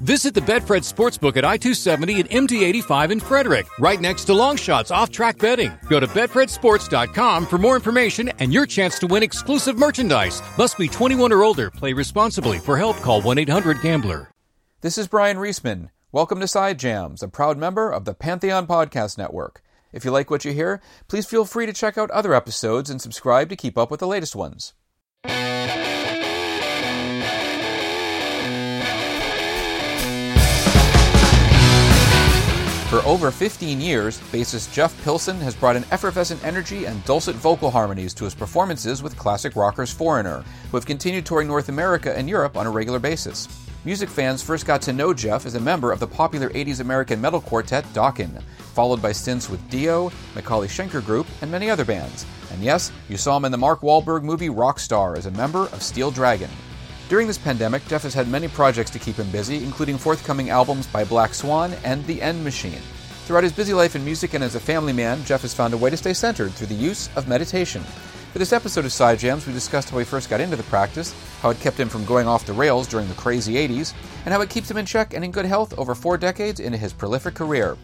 Visit the Betfred Sportsbook at I-270 and MD-85 in Frederick, right next to Longshots off-track betting. Go to betfredsports.com for more information and your chance to win exclusive merchandise. Must be 21 or older. Play responsibly. For help, call 1-800-GAMBLER. This is Bryan Reesman. Welcome to Side Jams, a proud member of the Pantheon Podcast Network. If you like what you hear, please feel free to check out other episodes and subscribe to keep up with the latest ones. For over 15 years, bassist Jeff Pilson has brought an effervescent energy and dulcet vocal harmonies to his performances with classic rockers Foreigner, who have continued touring North America and Europe on a regular basis. Music fans first got to know Jeff as a member of the popular 80s American metal quartet Dokken, followed by stints with Dio, McAuley Schenker Group, and many other bands. And yes, you saw him in the Mark Wahlberg movie Rockstar as a member of Steel Dragon. During this pandemic, Jeff has had many projects to keep him busy, including forthcoming albums by Black Swan and The End Machine. Throughout his busy life in music and as a family man, Jeff has found a way to stay centered through the use of meditation. For this episode of Side Jams, we discussed how he first got into the practice, how it kept him from going off the rails during the crazy 80s, and how it keeps him in check and in good health over four decades into his prolific career.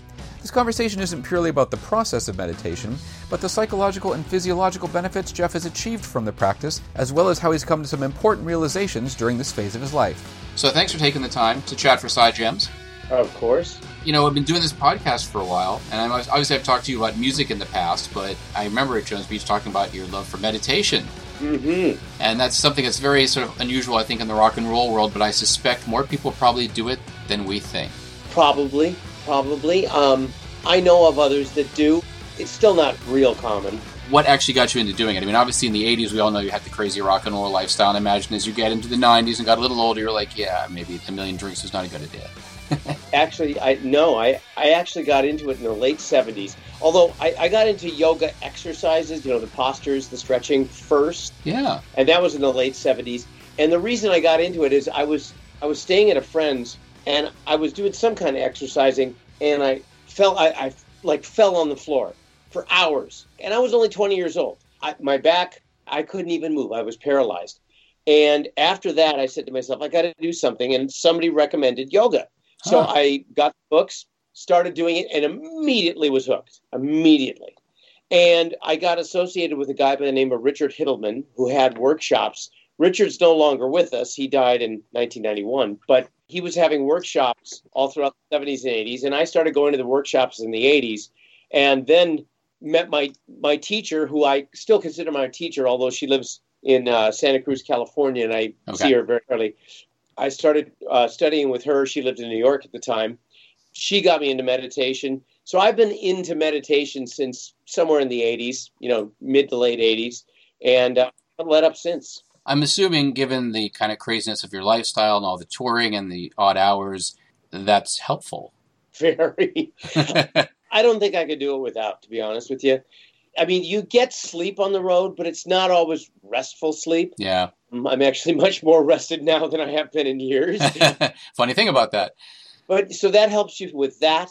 This conversation isn't purely about the process of meditation, but the psychological and physiological benefits Jeff has achieved from the practice, as well as how he's come to some important realizations during this phase of his life. So thanks for taking the time to chat for Side Jams. Of course. You know, I've been doing this podcast for a while, and I obviously I've talked to you about music in the past, but I remember at Jones Beach talking about your love for meditation. Mm-hmm. And that's something that's very sort of unusual, I think, in the rock and roll world, but I suspect more people probably do it than we think. Probably, probably. Um, I know of others that do. It's still not real common. What actually got you into doing it? I mean, obviously in the 80s, we all know you had the crazy rock and roll lifestyle. And I imagine as you get into the 90s and got a little older, you're like, yeah, maybe a million drinks is not a good idea. actually, I no, I, I actually got into it in the late 70s. Although I, I got into yoga exercises, you know, the postures, the stretching first. Yeah. And that was in the late 70s. And the reason I got into it is I was I was staying at a friend's and I was doing some kind of exercising and I fell I, I like fell on the floor for hours. And I was only 20 years old. I, my back, I couldn't even move. I was paralyzed. And after that, I said to myself, I got to do something. And somebody recommended yoga. So Huh. I got the books, started doing it, and immediately was hooked. Immediately. And I got associated with a guy by the name of Richard Hittleman who had workshops. Richard's no longer with us. He died in 1991, but he was having workshops all throughout the 70s and 80s. And I started going to the workshops in the 80s and then met my, my teacher, who I still consider my teacher, although she lives in uh, Santa Cruz, California, and I Okay. see her very rarely. I started uh, studying with her. She lived in New York at the time. She got me into meditation. So I've been into meditation since somewhere in the 80s, you know, mid to late 80s, and uh, let up since. I'm assuming, given the kind of craziness of your lifestyle and all the touring and the odd hours, that's helpful. Very. I don't think I could do it without, to be honest with you. I mean, you get sleep on the road, but it's not always restful sleep. yeah. Mm, I'm actually much more rested now than I have been in years. Funny thing about that. But so that helps you with that.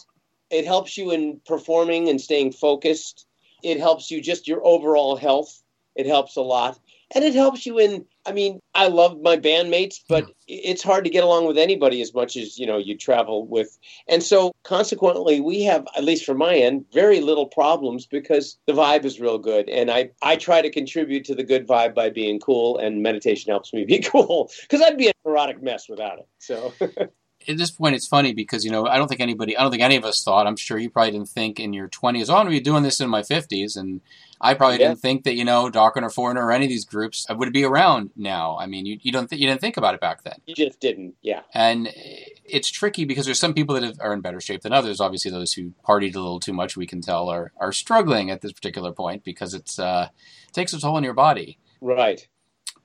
It helps you in performing and staying focused. It helps you just your overall health. It helps a lot. And it helps you in I mean, I love my bandmates, but it's hard to get along with anybody as much as, you know, you travel with. And so consequently, we have at least from my end, very little problems because the vibe is real good and I I try to contribute to the good vibe by being cool and meditation helps me be cool because I'd be a neurotic mess without it. So At this point, it's funny because, you know, I don't think anybody, I don't think any of us thought, I'm sure you probably didn't think in your 20s, oh, I'm to be doing this in my 50s. And I probably Yeah. didn't think that, you know, Dokken or Foreigner or any of these groups would be around now. I mean, you, you don't th- you didn't think about it back then. you just didn't. Yeah. And it's tricky because there's some people that have, are in better shape than others. Obviously, those who partied a little too much, we can tell, are, are struggling at this particular point because it's uh, it takes a toll on your body. Right.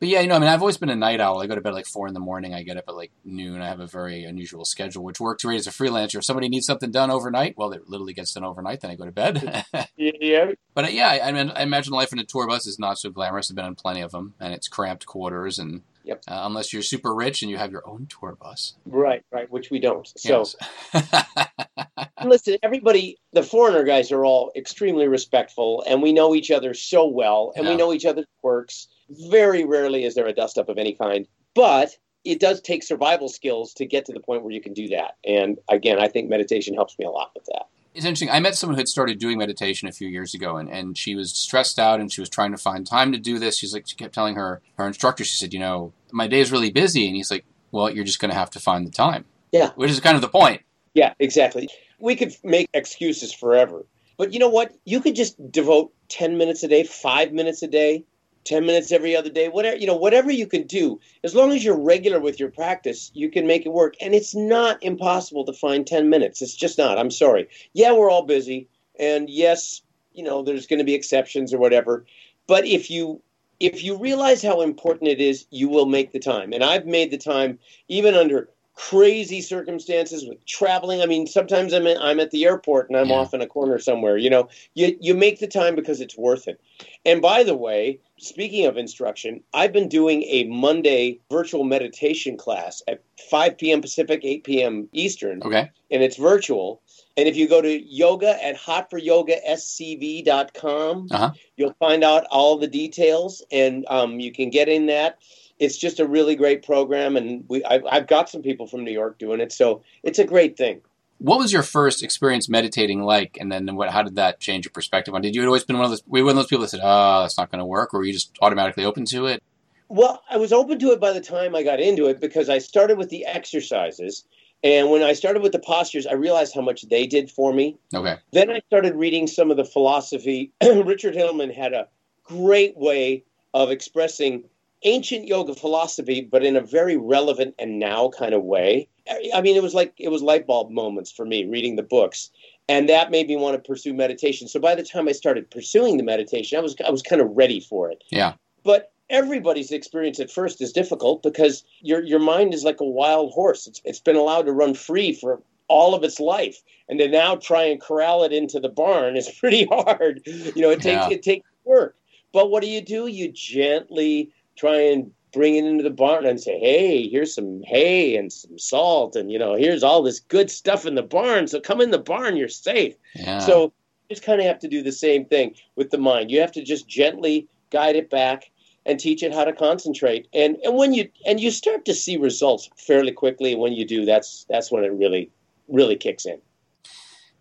But yeah, you know, I mean, I've always been a night owl. I go to bed at like four in the morning. I get up at like noon. I have a very unusual schedule, which works great as a freelancer. If somebody needs something done overnight, well, it literally gets done overnight. Then I go to bed. Yeah. but uh, yeah, I, I mean, I imagine life in a tour bus is not so glamorous. I've been on plenty of them, and it's cramped quarters, and Yep. Uh, unless you're super rich and you have your own tour bus. Right, right, which we don't. So Yes. listen, everybody, the foreigner guys are all extremely respectful, and we know each other so well, and Yeah. we know each other's quirks. Very rarely is there a dust up of any kind, but it does take survival skills to get to the point where you can do that. And again, I think meditation helps me a lot with that. it's interesting. I met someone who had started doing meditation a few years ago, and, and she was stressed out and she was trying to find time to do this. She's like, she kept telling her her instructor, she said, you know, my day is really busy, and he's like, well, you're just going to have to find the time. Yeah. which is kind of the point. Yeah, exactly. We could make excuses forever. But you know what? You could just devote 10 minutes a day, 5 minutes a day, 10 minutes every other day, whatever, you know, whatever you can do. As long as you're regular with your practice, you can make it work. And it's not impossible to find 10 minutes. It's just not. I'm sorry. Yeah, we're all busy. And yes, you know, there's going to be exceptions or whatever. But if you if you realize how important it is, you will make the time. And I've made the time even under crazy circumstances with traveling. I mean, sometimes I'm in, I'm at the airport and I'm Yeah. off in a corner somewhere. You know, you you make the time because it's worth it. And by the way, speaking of instruction, I've been doing a Monday virtual meditation class at 5 p.m. Pacific, 8 p.m. Eastern, Okay. and it's virtual. And if you go to yoga at hotforyogascv.com, Uh-huh. you'll find out all the details and um, you can get in that. It's just a really great program, and we I've, I've got some people from New York doing it, so it's a great thing. What was your first experience meditating like, and then what? How did that change your perspective on? Did you always been one of those? Were you one of those people that said, "Oh, that's not going to work," or were you just automatically open to it? Well, I was open to it by the time I got into it because I started with the exercises. And when I started with the postures, I realized how much they did for me. Okay. Then I started reading some of the philosophy. Richard Hittleman had a great way of expressing ancient yoga philosophy, but in a very relevant and now kind of way. I- mean, it was like it was light bulb moments for me reading the books, and that made me want to pursue meditation. So by the time I started pursuing the meditation, I was I was kind of ready for it. Yeah. But everybody's experience at first is difficult because your your mind is like a wild horse. It's it's been allowed to run free for all of its life, and to now try and corral it into the barn is pretty hard. You know, it takes Yeah. it takes work. But what do you do? You gently try and bring it into the barn and say, "Hey, here's some hay and some salt, and you know, here's all this good stuff in the barn. So come in the barn, you're safe." Yeah. So you just kind of have to do the same thing with the mind. You have to just gently guide it back and teach it how to concentrate. And and when you and you start to see results fairly quickly. When you do, that's that's when it really really kicks in.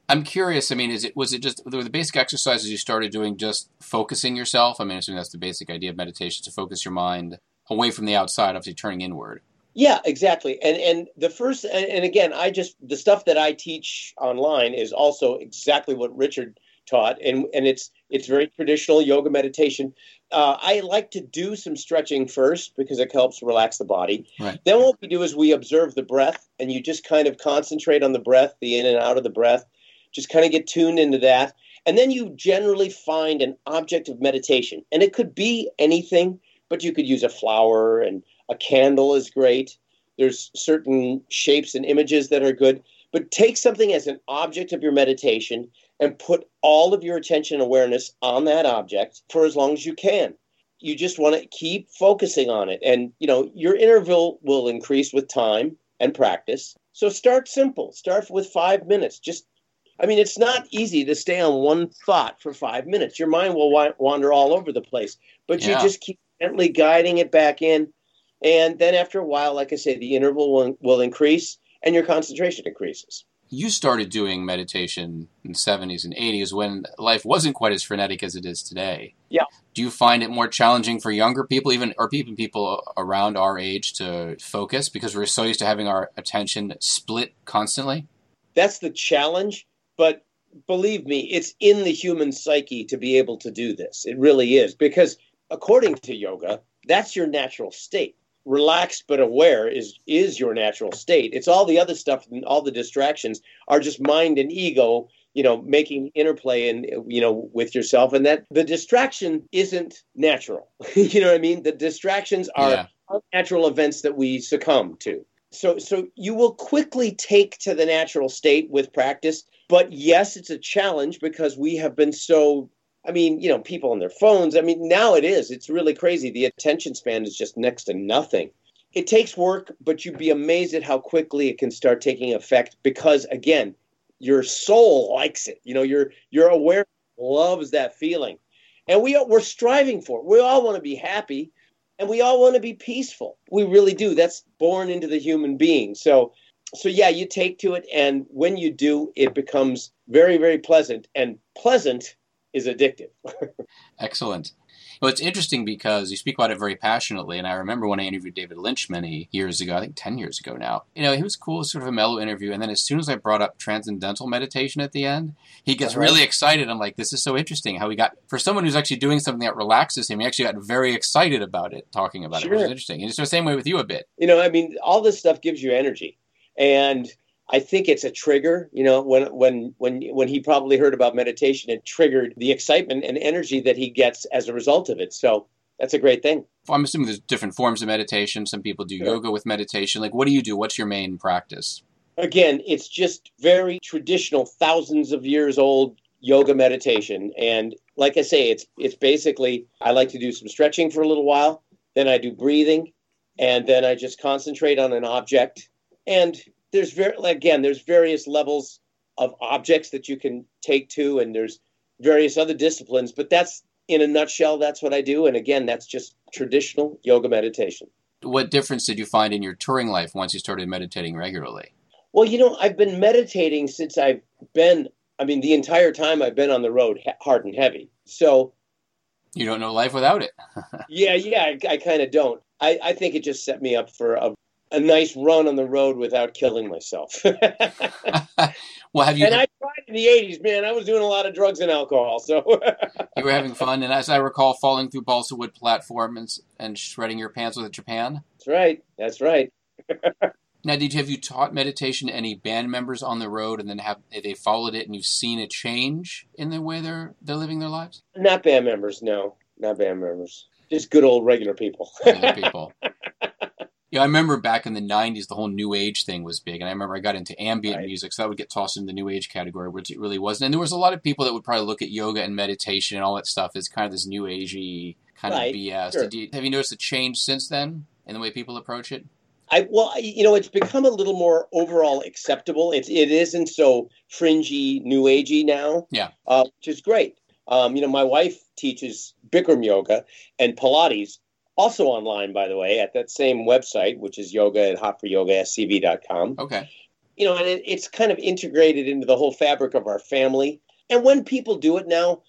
I'm curious. I mean, is it was it just were the basic exercises you started doing just focusing yourself? I mean, assuming that's the basic idea of meditation to focus your mind away from the outside, obviously turning inward. Yeah, exactly. And and the first and, and again, I just the stuff that I teach online is also exactly what Richard taught, and and it's it's very traditional yoga meditation. Uh, I like to do some stretching first because it helps relax the body. Right. Then what we do is we observe the breath, and you just kind of concentrate on the breath, the in and out of the breath. Just kind of get tuned into that, and then you generally find an object of meditation, and it could be anything, but you could use a flower and a candle is great. There's certain shapes and images that are good, but take something as an object of your meditation and put all of your attention and awareness on that object for as long as you can. You just want to keep focusing on it. And, you know, your interval will increase with time and practice. So start simple. Start with five minutes. Just, I mean, it's not easy to stay on one thought for five minutes. Your mind will wa- wander all over the place, but Yeah. you just keep gently guiding it back in. And then after a while, like I say, the interval will, will increase and your concentration increases. You started doing meditation in the 70s and 80s when life wasn't quite as frenetic as it is today. Yeah. Do you find it more challenging for younger people, even or even people around our age, to focus because we're so used to having our attention split constantly? That's the challenge. But believe me, it's in the human psyche to be able to do this. It really is. Because according to yoga, that's your natural state. Relaxed but aware is is your natural state. It's all the other stuff and all the distractions are just mind and ego, you know, making interplay and you know with yourself and that the distraction isn't natural. you know what I mean? The distractions are Yeah. unnatural events that we succumb to. So so you will quickly take to the natural state with practice, but yes, it's a challenge because we have been so I mean, you know, people on their phones. I mean, now it is. It's really crazy. The attention span is just next to nothing. it takes work, but you'd be amazed at how quickly it can start taking effect because again, your soul likes it. You know, your your awareness loves that feeling. And we we're striving for it. We all want to be happy and we all want to be peaceful. We really do. That's born into the human being. So so yeah, you take to it and when you do, it becomes very very pleasant and pleasant is addictive. Excellent. Well, it's interesting because you speak about it very passionately, and I remember when I interviewed David Lynch many years ago, I think 10 years ago now. You know, he was cool, sort of a mellow interview, and then as soon as I brought up transcendental meditation at the end, he gets really excited. I'm like, this is so interesting how he got, for someone who's actually doing something that relaxes him, he actually got very excited about it, talking about sure. it, which is interesting. And it's the same way with you a bit. You know, I mean, all this stuff gives you energy. And I think it's a trigger. You know, when when when when he probably heard about meditation, it triggered the excitement and energy that he gets as a result of it. So that's a great thing. I'm assuming there's different forms of meditation. Some people do sure. yoga with meditation. Like, what do you do? What's your main practice? Again, it's just very traditional, thousands of years old yoga meditation. And like I say, it's it's basically I like to do some stretching for a little while, then I do breathing, and then I just concentrate on an object. And there's very again there's various levels of objects that you can take to and there's various other disciplines but that's in a nutshell that's what i do and again that's just traditional yoga meditation. What difference did you find in your touring life once you started meditating regularly? Well you know i've been meditating since i've been i mean the entire time i've been on the road hard and heavy. So you don't know life without it. Yeah yeah i, I kind of don't. I, I think it just set me up for a a nice run on the road without killing myself. well, have you? And I tried in the '80s, man. I was doing a lot of drugs and alcohol, so you were having fun. And as I recall, falling through balsa wood platforms and shredding your pants with a Japan. That's right. That's right. now, did you have you taught meditation to any band members on the road, and then have they followed it, and you've seen a change in the way they're they're living their lives? Not band members, no, not band members. Just good old regular people. regular people. Yeah, I remember back in the '90s, the whole new age thing was big, and I remember I got into ambient right. music, so that would get tossed into the new age category, which it really wasn't. And there was a lot of people that would probably look at yoga and meditation and all that stuff as kind of this new agey kind right. of BS. Sure. You, have you noticed a change since then in the way people approach it? I well, you know, it's become a little more overall acceptable. It's it isn't so fringy, new agey now. Yeah, uh, which is great. Um, you know, my wife teaches Bikram yoga and Pilates, also online, by the way, at that same website, which is yoga at hotforyogascv.com. Okay. You know, and it, it's kind of integrated into the whole fabric of our family. And when people do it now,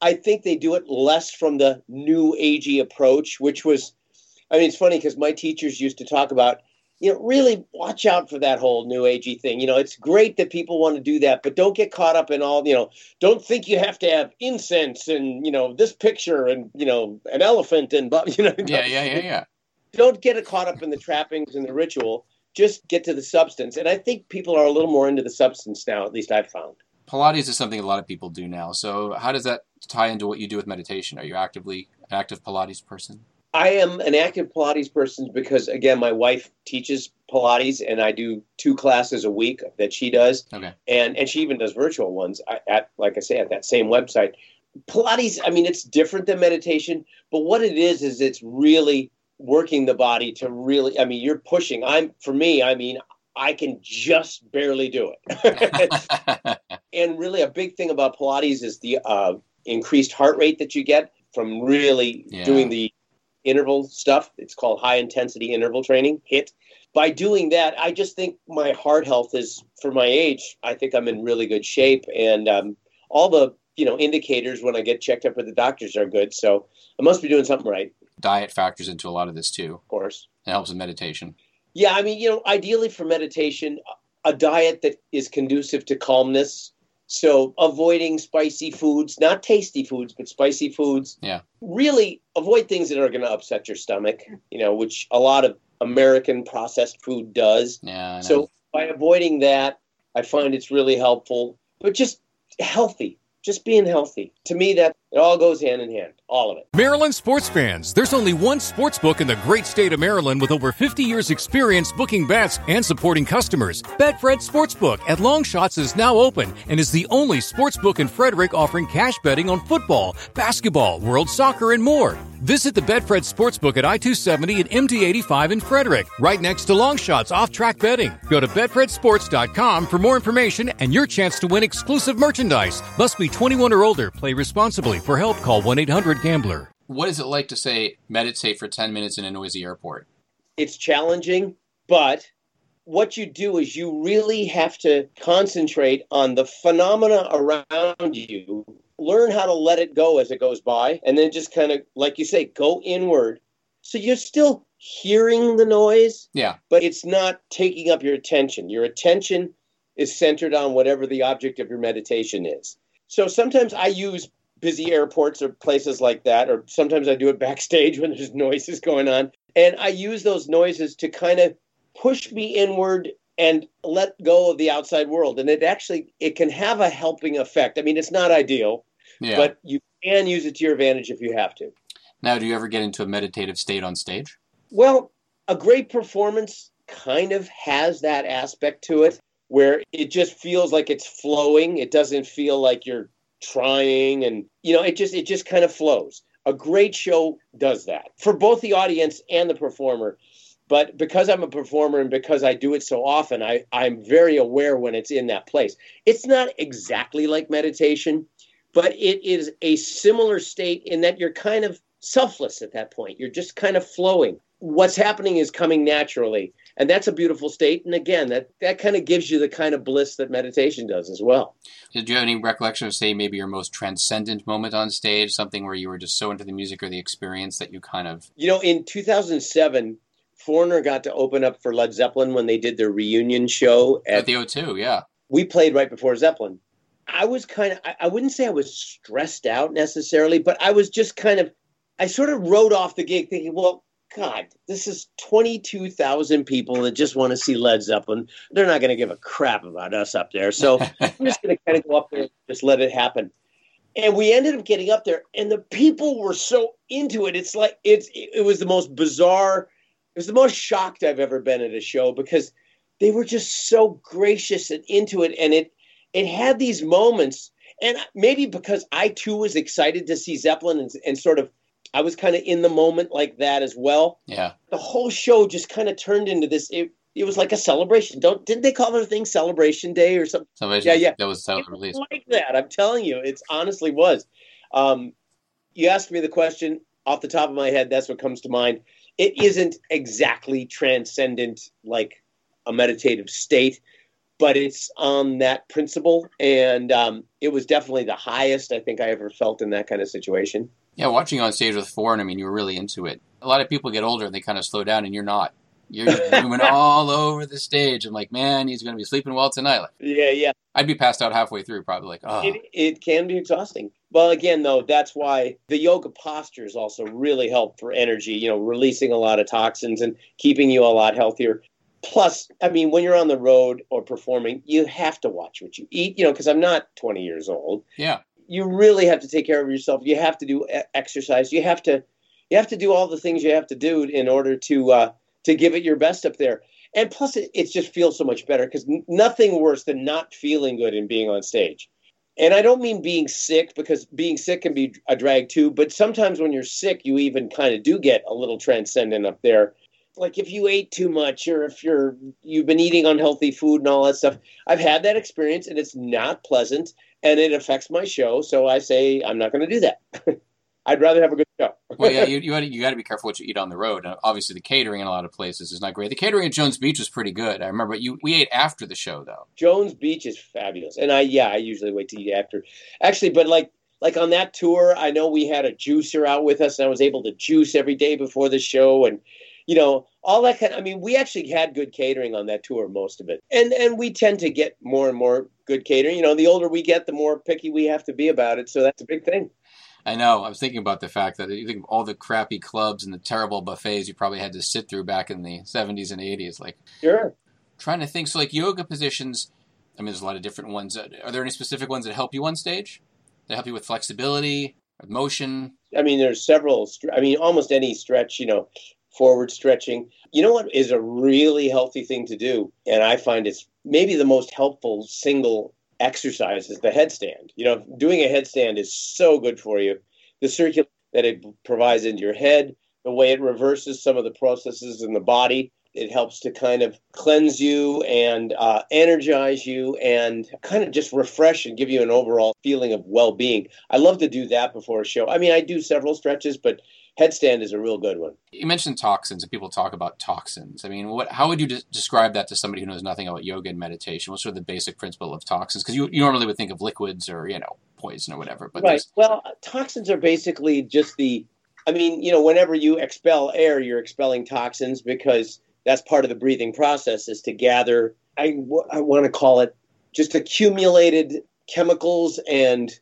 I think they do it less from the new agey approach, which was, I mean, it's funny because my teachers used to talk about you know, really watch out for that whole new agey thing. You know, it's great that people want to do that, but don't get caught up in all, you know, don't think you have to have incense and, you know, this picture and, you know, an elephant and, you know. Yeah, yeah, yeah, yeah. Don't get caught up in the trappings and the ritual. Just get to the substance. And I think people are a little more into the substance now, at least I've found. Pilates is something a lot of people do now. So how does that tie into what you do with meditation? Are you actively an active Pilates person? I am an active Pilates person because, again, my wife teaches Pilates, and I do two classes a week that she does, okay. and and she even does virtual ones at, like I say, at that same website. Pilates, I mean, it's different than meditation, but what it is is it's really working the body to really. I mean, you're pushing. I'm for me. I mean, I can just barely do it. and really, a big thing about Pilates is the uh, increased heart rate that you get from really yeah. doing the interval stuff. It's called high intensity interval training, HIIT. By doing that, I just think my heart health is, for my age, I think I'm in really good shape. And um, all the you know indicators when I get checked up with the doctors are good. So I must be doing something right. Diet factors into a lot of this too. Of course. It helps with meditation. Yeah, I mean, you know, ideally for meditation, a diet that is conducive to calmness so avoiding spicy foods, not tasty foods, but spicy foods. Yeah. Really avoid things that are going to upset your stomach, you know, which a lot of American processed food does. Yeah. So by avoiding that, I find it's really helpful. But just healthy, just being healthy. To me, that It all goes hand in hand, all of it. Maryland sports fans, there's only one sports book in the great state of Maryland with over 50 years experience booking bets and supporting customers. Betfred Sportsbook at Longshots is now open and is the only sports book in Frederick offering cash betting on football, basketball, world soccer, and more. Visit the Betfred Sportsbook at I-270 and MD-85 in Frederick, right next to Longshots off-track betting. Go to betfredsports.com for more information and your chance to win exclusive merchandise. Must be 21 or older. Play responsibly. For help, call 1-800-GAMBLER. What is it like to say meditate for 10 minutes in a noisy airport? It's challenging, but what you do is you really have to concentrate on the phenomena around you learn how to let it go as it goes by, and then just kind of, like you say, go inward. So you're still hearing the noise, Yeah. but it's not taking up your attention. Your attention is centered on whatever the object of your meditation is. So sometimes I use busy airports or places like that, or sometimes I do it backstage when there's noises going on. And I use those noises to kind of push me inward and let go of the outside world. And it actually it can have a helping effect. I mean, it's not ideal, Yeah. but you can use it to your advantage if you have to. now, do you ever get into a meditative state on stage? Well, a great performance kind of has that aspect to it where it just feels like it's flowing. It doesn't feel like you're trying and you know, it just it just kind of flows. A great show does that for both the audience and the performer. But because I'm a performer and because I do it so often, I, I'm very aware when it's in that place. It's not exactly like meditation, but it is a similar state in that you're kind of selfless at that point. You're just kind of flowing. What's happening is coming naturally. And that's a beautiful state. And again, that, that kind of gives you the kind of bliss that meditation does as well. Did you have any recollection of, say, maybe your most transcendent moment on stage, something where you were just so into the music or the experience that you kind of. You know, in 2007, Foreigner got to open up for Led Zeppelin when they did their reunion show At at the O2, yeah. we played right before Zeppelin. I was kind of, I, I wouldn't say I was stressed out necessarily, but I was just kind of, I sort of wrote off the gig thinking, well, God, this is 22,000 people that just want to see Led Zeppelin. They're not going to give a crap about us up there. So I'm just going to kind of go up there and just let it happen. And we ended up getting up there, and the people were so into it. It's like, it's, it was the most bizarre, it was the most shocked I've ever been at a show because they were just so gracious and into it. And it, it had these moments, and maybe because I too was excited to see Zeppelin and, and sort of I was kind of in the moment like that as well. Yeah. The whole show just kind of turned into this. It, it was like a celebration. Don't didn't they call their thing Celebration Day or something? Somebody Yeah, yeah. That was It released. like that. I'm telling you, it's honestly was. Um, you asked me the question off the top of my head. That's what comes to mind. It isn't exactly transcendent like a meditative state, but it's on that principle, and um, it was definitely the highest I think I ever felt in that kind of situation. Yeah, watching you on stage with Foreign, I mean, you were really into it. A lot of people get older and they kind of slow down, and you're not. You're just moving all over the stage. I'm like, man, he's going to be sleeping well tonight. Like, Yeah, yeah. I'd be passed out halfway through, probably like, oh, It, it can be exhausting. Well, again, though, that's why the yoga postures also really help for energy, you know, releasing a lot of toxins and keeping you a lot healthier. Plus, I mean, when you're on the road or performing, you have to watch what you eat, you know, because I'm not 20 years old. yeah. You really have to take care of yourself. You have to do exercise. You have to, you have to do all the things you have to do in order to uh, to give it your best up there. And plus, it, it just feels so much better because nothing worse than not feeling good and being on stage. And I don't mean being sick because being sick can be a drag too, but sometimes when you're sick, you even kind of do get a little transcendent up there. Like if you ate too much or if you're you've been eating unhealthy food and all that stuff. I've had that experience and it's not pleasant and it affects my show, so I say I'm not going to do that. I'd rather have a good show. Well, yeah, you you, you got to be careful what you eat on the road. And obviously, the catering in a lot of places is not great. The catering at Jones Beach was pretty good. I remember you. We ate after the show though. Jones Beach is fabulous, and I yeah I usually wait to eat after. Actually, but like like on that tour, I know we had a juicer out with us, and I was able to juice every day before the show, and you know all that kind. I mean, we actually had good catering on that tour, most of it, and and we tend to get more and more good catering. You know, the older we get, the more picky we have to be about it. So that's a big thing. I know. I was thinking about the fact that you think of all the crappy clubs and the terrible buffets you probably had to sit through back in the 70s and 80s. Like Sure. trying to think. So, like yoga positions. I mean, there's a lot of different ones. Are there any specific ones that help you on stage? That help you with flexibility? motion. I mean, there's several. I mean, almost any stretch. You know, forward stretching. You know what is a really healthy thing to do, and I find it's maybe the most helpful single exercise is the headstand. You know, doing a headstand is so good for you. The circulation that it provides into your head, the way it reverses some of the processes in the body. It helps to kind of cleanse you and uh, energize you and kind of just refresh and give you an overall feeling of well being. I love to do that before a show. I mean, I do several stretches, but headstand is a real good one. You mentioned toxins, and people talk about toxins. I mean, what? How would you de- describe that to somebody who knows nothing about yoga and meditation? What's sort of the basic principle of toxins? Because you, you normally would think of liquids or you know poison or whatever, but right. there's- Well, toxins are basically just the. I mean, you know, whenever you expel air, you're expelling toxins because that's part of the breathing process is to gather. I, I want to call it just accumulated chemicals and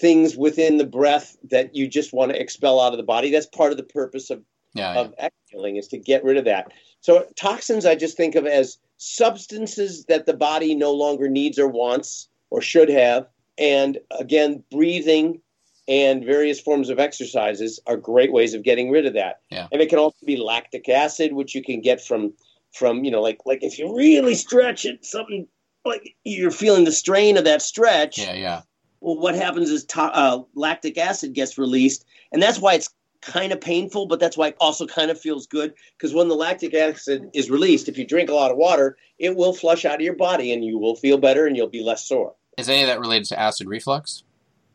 things within the breath that you just want to expel out of the body. That's part of the purpose of yeah, yeah. of exhaling is to get rid of that. So toxins I just think of as substances that the body no longer needs or wants or should have. And again, breathing and various forms of exercises are great ways of getting rid of that. Yeah. And it can also be lactic acid, which you can get from from you know like like if you really stretch it, something like you're feeling the strain of that stretch yeah, yeah. well, what happens is to- uh, lactic acid gets released, and that's why it's kind of painful, but that's why it also kind of feels good because when the lactic acid is released, if you drink a lot of water, it will flush out of your body, and you will feel better, and you'll be less sore. Is any of that related to acid reflux?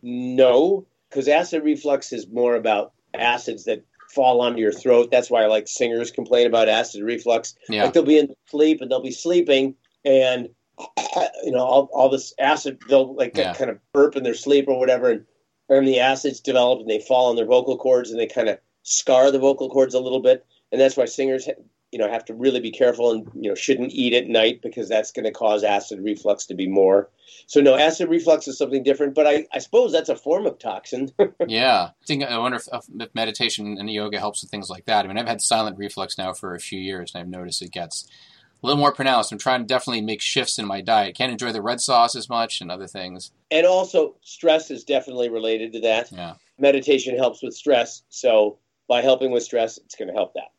No, because acid reflux is more about acids that fall onto your throat. That's why like singers complain about acid reflux. Yeah, Like they'll be in sleep and they'll be sleeping and you know all, all this acid they'll like Yeah. kind of burp in their sleep or whatever and and the acids develop and they fall on their vocal cords and they kind of scar the vocal cords a little bit and that's why singers you know have to really be careful and you know shouldn't eat at night because that's going to cause acid reflux to be more so no acid reflux is something different but i, I suppose that's a form of toxin yeah. I think I wonder if, if meditation and yoga helps with things like that. I mean, I've had silent reflux now for a few years, and I've noticed it gets a little more pronounced. I'm trying to definitely make shifts in my diet. Can't enjoy the red sauce as much and other things. and also stress is definitely related to that Yeah. meditation helps with stress so by helping with stress it's going to help that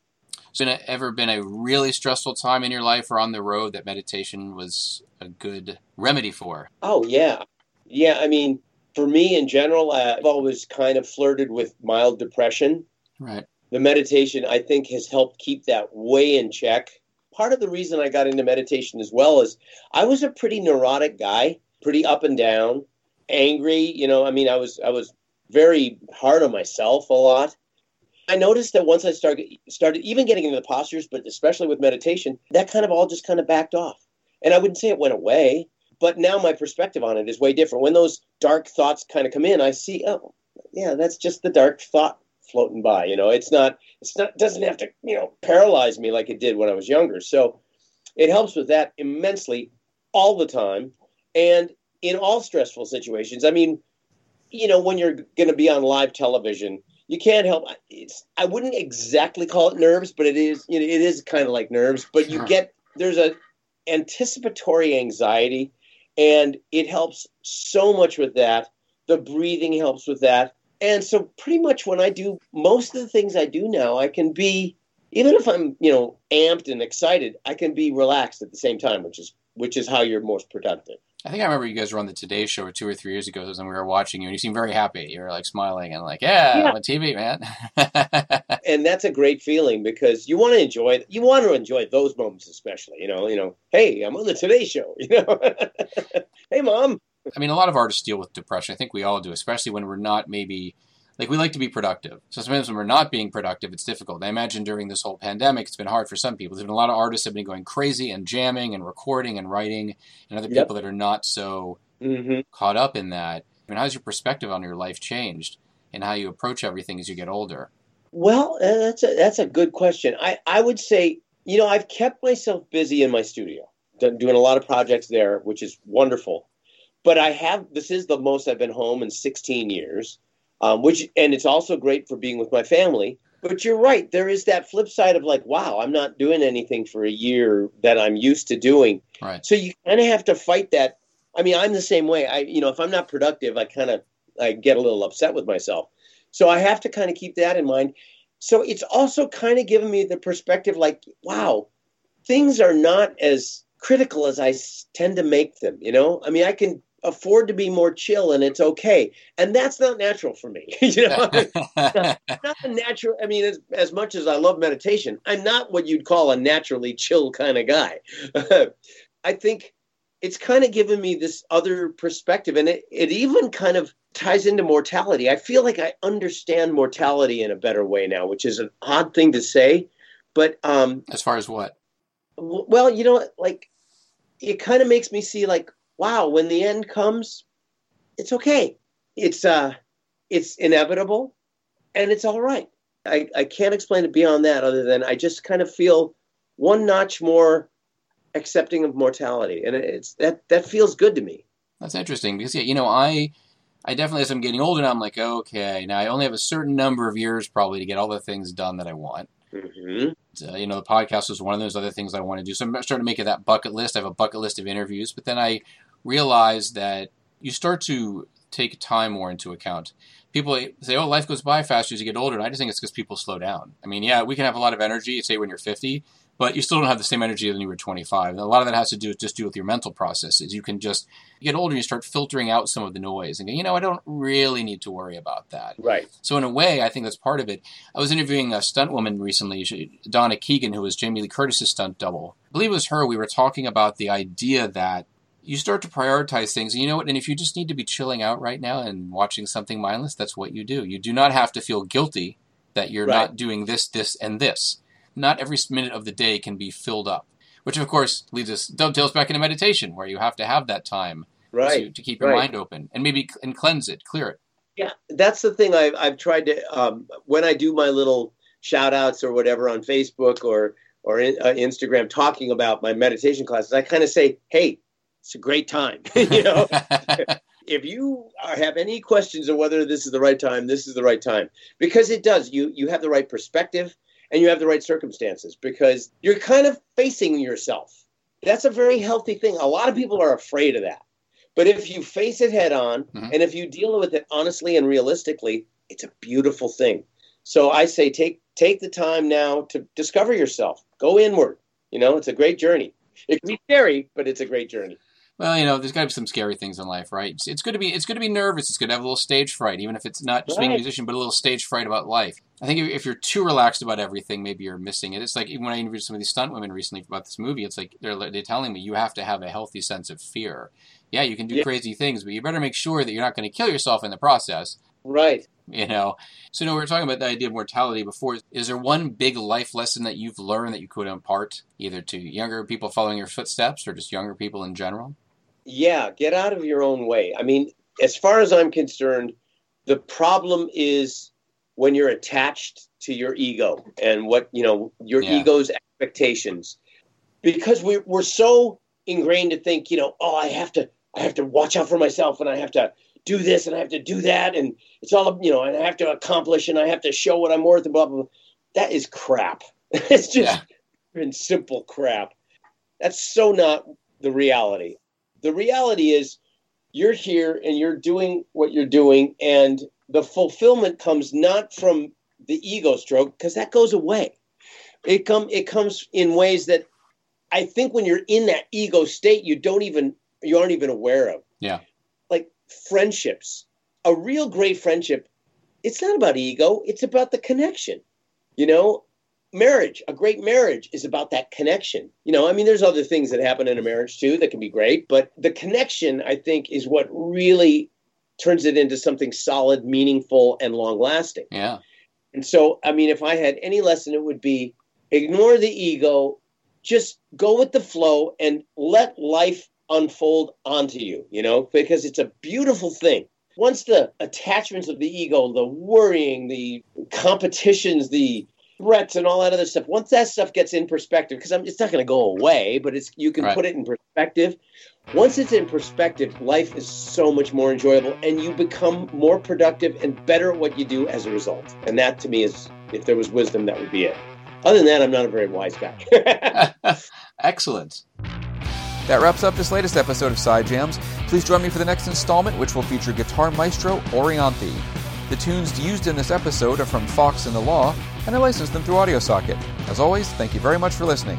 So, ever been a really stressful time in your life or on the road that meditation was a good remedy for? Oh yeah, yeah. I mean, for me in general, uh, I've always kind of flirted with mild depression. Right. The meditation, I think, has helped keep that way in check. Part of the reason I got into meditation as well is I was a pretty neurotic guy, pretty up and down, angry. You know, I mean, I was I was very hard on myself a lot. I noticed that once I started started even getting into the postures, but especially with meditation, that kind of all just kind of backed off. And I wouldn't say it went away, but now my perspective on it is way different. When those dark thoughts kind of come in, I see, oh, yeah, that's just the dark thought floating by. You know, it's not, it's not, doesn't have to, you know, paralyze me like it did when I was younger. So it helps with that immensely all the time and in all stressful situations. I mean, you know, when you're going to be on live television, you can't help. It's I wouldn't exactly call it nerves, but it is. You know, it is kind of like nerves. But you get there's a anticipatory anxiety, and it helps so much with that. The breathing helps with that, and so pretty much when I do most of the things I do now, I can be even if I'm you know amped and excited, I can be relaxed at the same time, which is which is how you're most productive. I think I remember you guys were on the Today Show two or three years ago and we were watching you, and you seemed very happy. You were like smiling and like, "Yeah, Yeah. I'm on TV, man." and that's a great feeling because you want to enjoy you want to enjoy those moments especially you know you know hey i'm on the today show you know hey mom I mean, a lot of artists deal with depression. I think we all do, especially when we're not maybe like we like to be productive. So sometimes when we're not being productive, it's difficult. I imagine during this whole pandemic, it's been hard for some people. There's been a lot of artists have been going crazy and jamming and recording and writing, and other Yep. people that are not so mm-hmm. caught up in that. I mean, how's your perspective on your life changed and how you approach everything as you get older? well uh, that's a that's a good question i i would say you know i've kept myself busy in my studio doing a lot of projects there which is wonderful but i have this is the most i've been home in 16 years um, which and it's also great for being with my family but you're right there is that flip side of like wow i'm not doing anything for a year that i'm used to doing Right. so you kind of have to fight that i mean i'm the same way i you know if i'm not productive i kind of i get a little upset with myself So I have to kind of keep that in mind. So it's also kind of given me the perspective like, wow, things are not as critical as I tend to make them. You know, I mean, I can afford to be more chill and it's okay. And that's not natural for me. you know, not, not a natural. I mean, as, as much as I love meditation, I'm not what you'd call a naturally chill kind of guy. I think it's kind of given me this other perspective and it, it even kind of ties into mortality. I feel like I understand mortality in a better way now, which is an odd thing to say. But um, as far as what? Well, you know, like it kind of makes me see like wow, when the end comes, it's okay. It's uh, it's inevitable, and it's all right. I, I can't explain it beyond that, other than I just kind of feel one notch more accepting of mortality, and it's that that feels good to me. That's interesting because yeah, you know, I I definitely as I'm getting older now, I'm like, okay, now I only have a certain number of years probably to get all the things done that I want. Mm-hmm. Uh, you know, the podcast was one of those other things I want to do. So I'm starting to make it that bucket list. I have a bucket list of interviews, but then I realize that you start to take time more into account. People say, "Oh, life goes by faster as you get older," and I just think it's because people slow down. I mean, yeah, we can have a lot of energy, say when you're 50, but you still don't have the same energy than you were 25. And a lot of that has to do with just do with your mental processes. You can just you get older, and you start filtering out some of the noise, and go, you know, I don't really need to worry about that. Right. So in a way, I think that's part of it. I was interviewing a stunt woman recently, Donna Keegan, who was Jamie Lee Curtis's stunt double. I believe it was her. We were talking about the idea that you start to prioritize things. And you know what? And if you just need to be chilling out right now and watching something mindless, that's what you do. You do not have to feel guilty that you're right. not doing this, this, and this. Not every minute of the day can be filled up, which of course leads us dovetails back into meditation, where you have to have that time right. to, to keep your right. mind open and maybe and cleanse it, clear it. Yeah, that's the thing I've, I've tried to um, when I do my little shout outs or whatever on Facebook or or in, uh, Instagram talking about my meditation classes, I kind of say, hey, it's a great time. you know, if you have any questions of whether this is the right time, this is the right time because it does. You you have the right perspective and you have the right circumstances because you're kind of facing yourself. That's a very healthy thing. A lot of people are afraid of that. But if you face it head on mm-hmm. and if you deal with it honestly and realistically, it's a beautiful thing. So I say take take the time now to discover yourself. Go inward. You know, it's a great journey. It can be scary, but it's a great journey well, you know, there's got to be some scary things in life, right? It's, it's good to be it's good to be nervous. It's good to have a little stage fright, even if it's not just right. being a musician, but a little stage fright about life. I think if you're too relaxed about everything, maybe you're missing it. It's like even when I interviewed some of these stunt women recently about this movie, it's like they're they're telling me you have to have a healthy sense of fear. Yeah, you can do yeah. crazy things, but you better make sure that you're not going to kill yourself in the process. Right. You know, so know, we were talking about the idea of mortality before. Is there one big life lesson that you've learned that you could impart either to younger people following your footsteps or just younger people in general? Yeah, get out of your own way. I mean, as far as I'm concerned, the problem is when you're attached to your ego and what, you know, your yeah. ego's expectations. Because we, we're so ingrained to think, you know, oh, I have to, I have to watch out for myself and I have to do this and I have to do that. And it's all, you know, and I have to accomplish and I have to show what I'm worth and blah, blah, blah. That is crap. it's just yeah. simple crap. That's so not the reality the reality is you're here and you're doing what you're doing and the fulfillment comes not from the ego stroke because that goes away. It come it comes in ways that i think when you're in that ego state you don't even you aren't even aware of. Yeah. Like friendships a real great friendship it's not about ego it's about the connection you know marriage, a great marriage is about that connection. You know, I mean, there's other things that happen in a marriage too that can be great, but the connection, I think, is what really turns it into something solid, meaningful, and long lasting. Yeah. And so, I mean, if I had any lesson, it would be ignore the ego, just go with the flow and let life unfold onto you, you know, because it's a beautiful thing. Once the attachments of the ego, the worrying, the competitions, the threats and all that other stuff. Once that stuff gets in perspective, because it's not going to go away, but it's you can right. put it in perspective. Once it's in perspective, life is so much more enjoyable, and you become more productive and better at what you do as a result. And that, to me, is if there was wisdom, that would be it. Other than that, I'm not a very wise guy. Excellent. That wraps up this latest episode of Side Jams. Please join me for the next installment, which will feature guitar maestro Orianthi. The tunes used in this episode are from Fox and the Law, and I licensed them through AudioSocket. As always, thank you very much for listening.